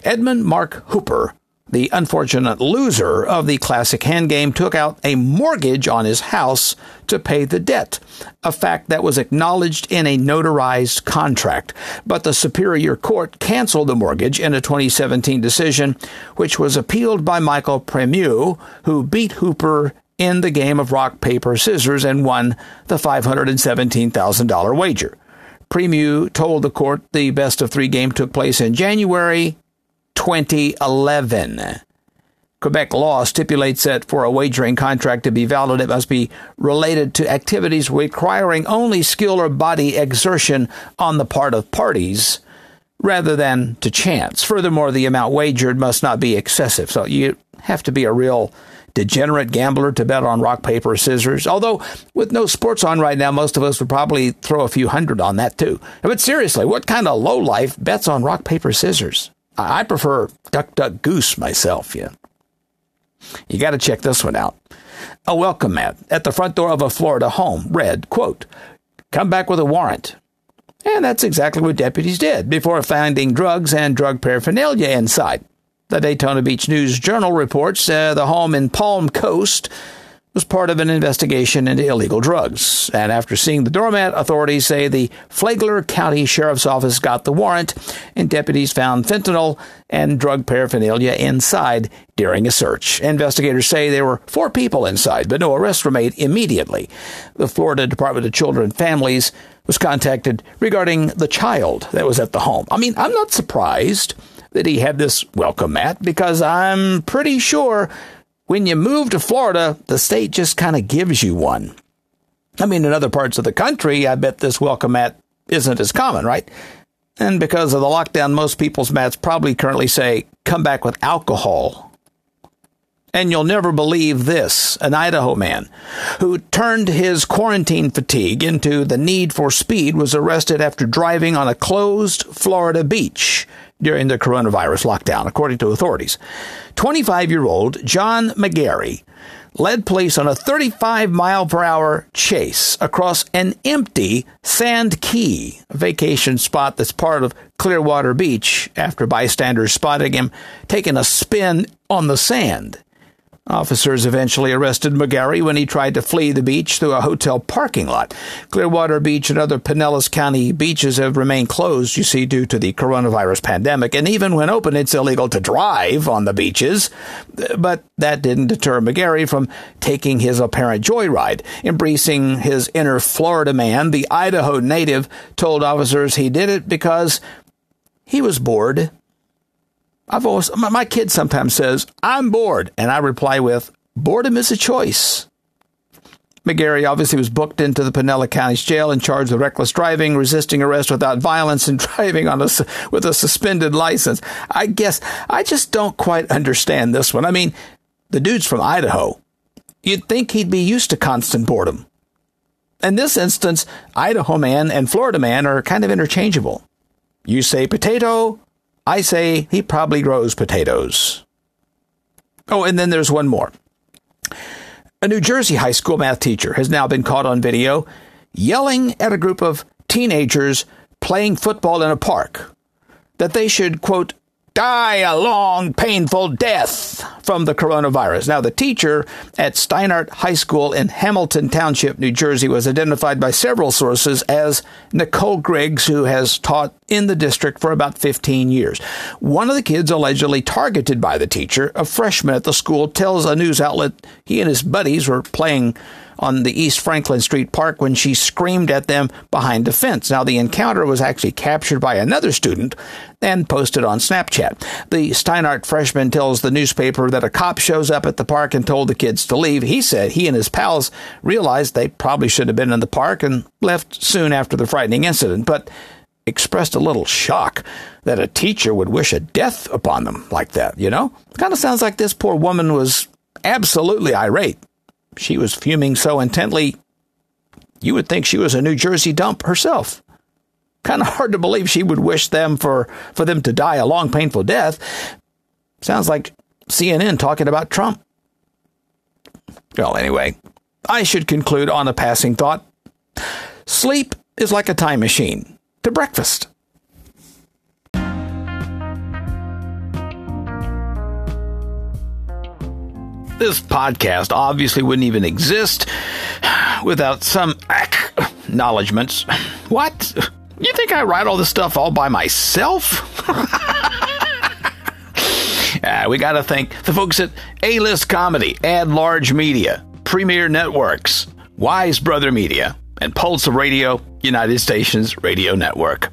Edmund Mark Hooper, the unfortunate loser of the classic hand game, took out a mortgage on his house to pay the debt, a fact that was acknowledged in a notarized contract. But the Superior Court canceled the mortgage in a 2017 decision, which was appealed by Michael Premieux, who beat Hooper in the game of rock, paper, scissors and won the $517,000 wager. Premieux told the court the best of three game took place in January 2011. Quebec law stipulates that for a wagering contract to be valid, it must be related to activities requiring only skill or body exertion on the part of parties rather than to chance. Furthermore, the amount wagered must not be excessive. So you have to be a real degenerate gambler to bet on rock, paper, scissors. Although, with no sports on right now, most of us would probably throw a few hundred on that too. But seriously, what kind of low life bets on rock, paper, scissors? I prefer duck, duck, goose myself, yeah. You got to check this one out. A welcome mat at the front door of a Florida home read, quote, come back with a warrant. And that's exactly what deputies did before finding drugs and drug paraphernalia inside. The Daytona Beach News Journal reports uh, the home in Palm Coast was part of an investigation into illegal drugs. And after seeing the doormat, authorities say the Flagler County Sheriff's Office got the warrant, and deputies found fentanyl and drug paraphernalia inside during a search. Investigators say there were four people inside, but no arrests were made immediately. The Florida Department of Children and Families was contacted regarding the child that was at the home. I mean, I'm not surprised that he had this welcome mat because I'm pretty sure when you move to Florida, the state just kind of gives you one. I mean, in other parts of the country, I bet this welcome mat isn't as common, right? And because of the lockdown, most people's mats probably currently say, come back with alcohol. And you'll never believe this an Idaho man who turned his quarantine fatigue into the need for speed was arrested after driving on a closed Florida beach during the coronavirus lockdown, according to authorities. 25 year old John McGarry led police on a 35 mile per hour chase across an empty Sand Key, vacation spot that's part of Clearwater Beach, after bystanders spotted him taking a spin on the sand. Officers eventually arrested McGarry when he tried to flee the beach through a hotel parking lot. Clearwater Beach and other Pinellas County beaches have remained closed, you see, due to the coronavirus pandemic. And even when open, it's illegal to drive on the beaches. But that didn't deter McGarry from taking his apparent joyride. Embracing his inner Florida man, the Idaho native told officers he did it because he was bored I've always, my, my kid sometimes says, I'm bored. And I reply with, boredom is a choice. McGarry obviously was booked into the Pinellas County's jail and charged with reckless driving, resisting arrest without violence, and driving on a, with a suspended license. I guess I just don't quite understand this one. I mean, the dude's from Idaho. You'd think he'd be used to constant boredom. In this instance, Idaho man and Florida man are kind of interchangeable. You say potato, I say he probably grows potatoes. Oh, and then there's one more. A New Jersey high school math teacher has now been caught on video yelling at a group of teenagers playing football in a park that they should, quote, die a long, painful death from the coronavirus. Now, the teacher at Steinert High School in Hamilton Township, New Jersey, was identified by several sources as Nicole Griggs, who has taught in the district for about 15 years. One of the kids allegedly targeted by the teacher, a freshman at the school, tells a news outlet he and his buddies were playing on the East Franklin Street Park when she screamed at them behind a fence. Now, the encounter was actually captured by another student and posted on Snapchat. The Steinert freshman tells the newspaper that a cop shows up at the park and told the kids to leave. He said he and his pals realized they probably should have been in the park and left soon after the frightening incident, but expressed a little shock that a teacher would wish a death upon them like that, you know? Kind of sounds like this poor woman was absolutely irate. She was fuming so intently, you would think she was a New Jersey dump herself. Kind of hard to believe she would wish them for, for them to die a long, painful death. Sounds like CNN talking about Trump. Well, anyway, I should conclude on a passing thought. Sleep is like a time machine to breakfast. This podcast obviously wouldn't even exist without some acknowledgments. What? You think I write all this stuff all by myself? Ah, we got to thank the folks at A List Comedy, AdLarge Media, Premiere Networks, Wise Brother Media, and Pulse of Radio, United Stations Radio Network.